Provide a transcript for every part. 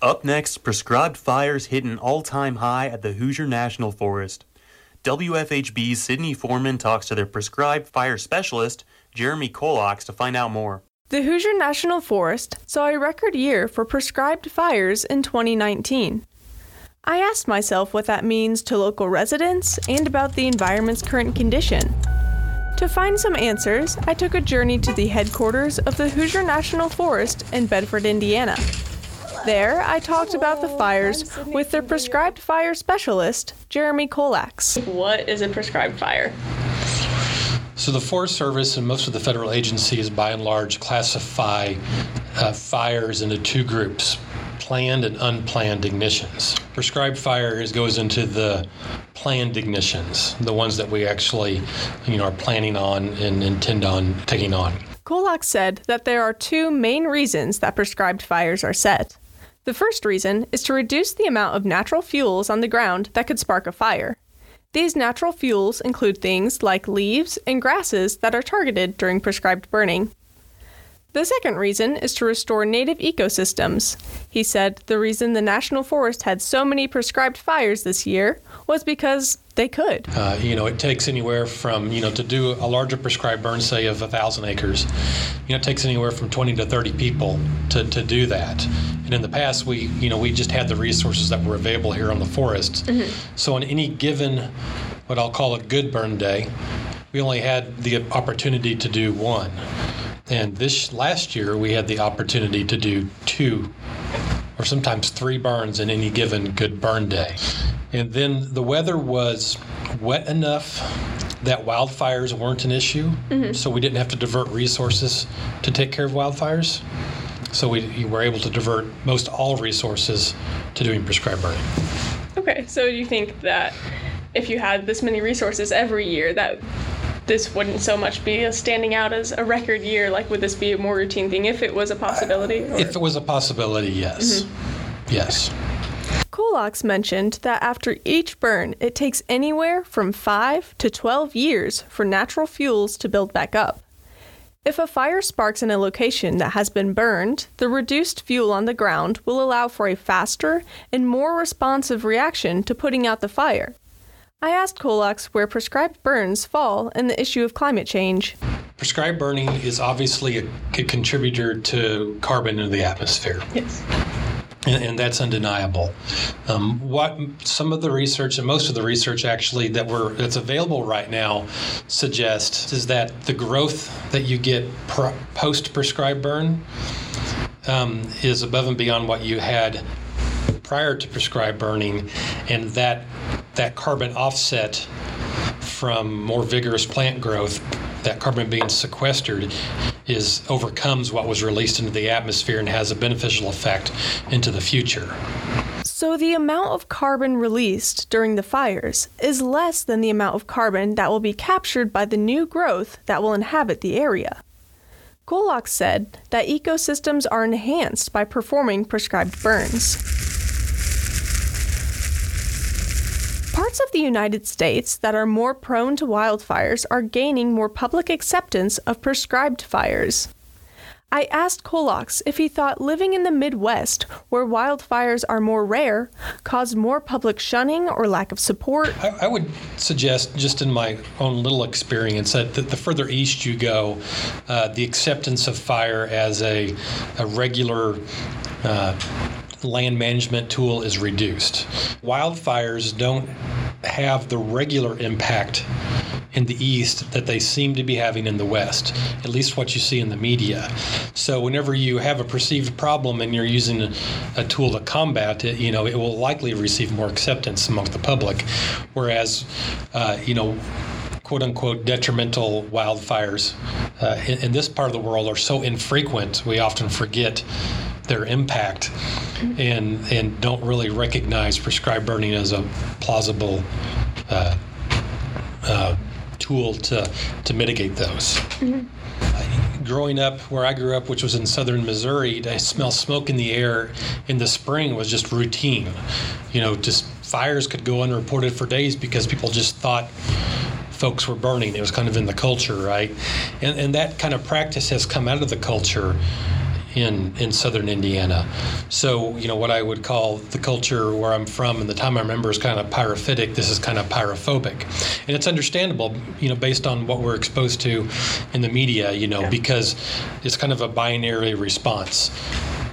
Up next, prescribed fires hit an all time high at the Hoosier National Forest. WFHB's Sydney Foreman talks to their prescribed fire specialist, Jeremy Kolaks, to find out more. The Hoosier National Forest saw a record year for prescribed fires in 2019. I asked myself what that means to local residents and about the environment's current condition. To find some answers, I took a journey to the headquarters of the Hoosier National Forest in Bedford, Indiana. There, I talked about the fires with their prescribed fire specialist, Jeremy Kolaks. What is a prescribed fire? So the Forest Service and most of the federal agencies, by and large, classify uh, fires into two groups: planned and unplanned ignitions. Prescribed fires goes into the planned ignitions, the ones that we actually, you know, are planning on and intend on taking on. Kolaks said that there are two main reasons that prescribed fires are set. The first reason is to reduce the amount of natural fuels on the ground that could spark a fire. These natural fuels include things like leaves and grasses that are targeted during prescribed burning. The second reason is to restore native ecosystems. He said the reason the National Forest had so many prescribed fires this year was because they could. Uh, you know, it takes anywhere from, you know, to do a larger prescribed burn, say, of 1,000 acres, you know, it takes anywhere from 20 to 30 people to, to do that. And in the past, we, you know, we just had the resources that were available here on the forest. Mm-hmm. So on any given, what I'll call a good burn day, we only had the opportunity to do one. And this last year, we had the opportunity to do two or sometimes three burns in any given good burn day. And then the weather was wet enough that wildfires weren't an issue, mm-hmm. so we didn't have to divert resources to take care of wildfires. So we were able to divert most all resources to doing prescribed burning. Okay, so you think that if you had this many resources every year, that this wouldn't so much be standing out as a record year? Like, would this be a more routine thing if it was a possibility? Or? If it was a possibility, yes. Mm-hmm. Yes. Kolaks mentioned that after each burn, it takes anywhere from 5 to 12 years for natural fuels to build back up. If a fire sparks in a location that has been burned, the reduced fuel on the ground will allow for a faster and more responsive reaction to putting out the fire. I asked Kolaks where prescribed burns fall in the issue of climate change. Prescribed burning is obviously a, a contributor to carbon in the atmosphere. Yes and, and that's undeniable. Um, what some of the research and most of the research actually that we're that's available right now suggests is that the growth that you get post prescribed burn um, is above and beyond what you had prior to prescribed burning, and that that carbon offset from more vigorous plant growth that carbon being sequestered is overcomes what was released into the atmosphere and has a beneficial effect into the future. So the amount of carbon released during the fires is less than the amount of carbon that will be captured by the new growth that will inhabit the area. Kolaks said that ecosystems are enhanced by performing prescribed burns. Parts of the United States that are more prone to wildfires are gaining more public acceptance of prescribed fires. I asked Kolaks if he thought living in the Midwest, where wildfires are more rare, caused more public shunning or lack of support. I, I would suggest, just in my own little experience, that the, the further east you go, uh, the acceptance of fire as a, a regular uh, land management tool is reduced. Wildfires don't have the regular impact in the east that they seem to be having in the west, at least what you see in the media. So whenever you have a perceived problem and you're using a, a tool to combat it, you know, it will likely receive more acceptance among the public. Whereas, uh, you know, quote unquote detrimental wildfires uh, in, in, this part of the world are so infrequent, we often forget their impact and and don't really recognize prescribed burning as a plausible uh, uh, tool to to mitigate those. Mm-hmm. growing up where I grew up, which was in southern Missouri, to smell smoke in the air in the spring was just routine. You know, just fires could go unreported for days because people just thought folks were burning. It was kind of in the culture, right? And, and that kind of practice has come out of the culture in, in southern Indiana. So, you know, what I would call the culture where I'm from and the time I remember is kind of pyrophytic. This is kind of pyrophobic. And it's understandable, you know, based on what we're exposed to in the media, you know, yeah. because it's kind of a binary response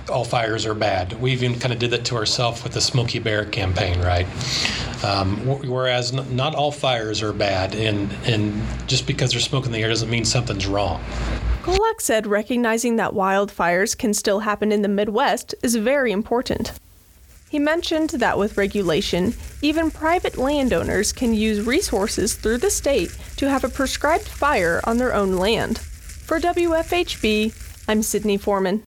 all fires are bad. We even kind of did that to ourselves with the Smokey Bear campaign, right? Um, whereas not all fires are bad, and and just because there's smoke in the air doesn't mean something's wrong. Kolak said recognizing that wildfires can still happen in the Midwest is very important. He mentioned that with regulation, even private landowners can use resources through the state to have a prescribed fire on their own land. For WFHB, I'm Sydney Foreman.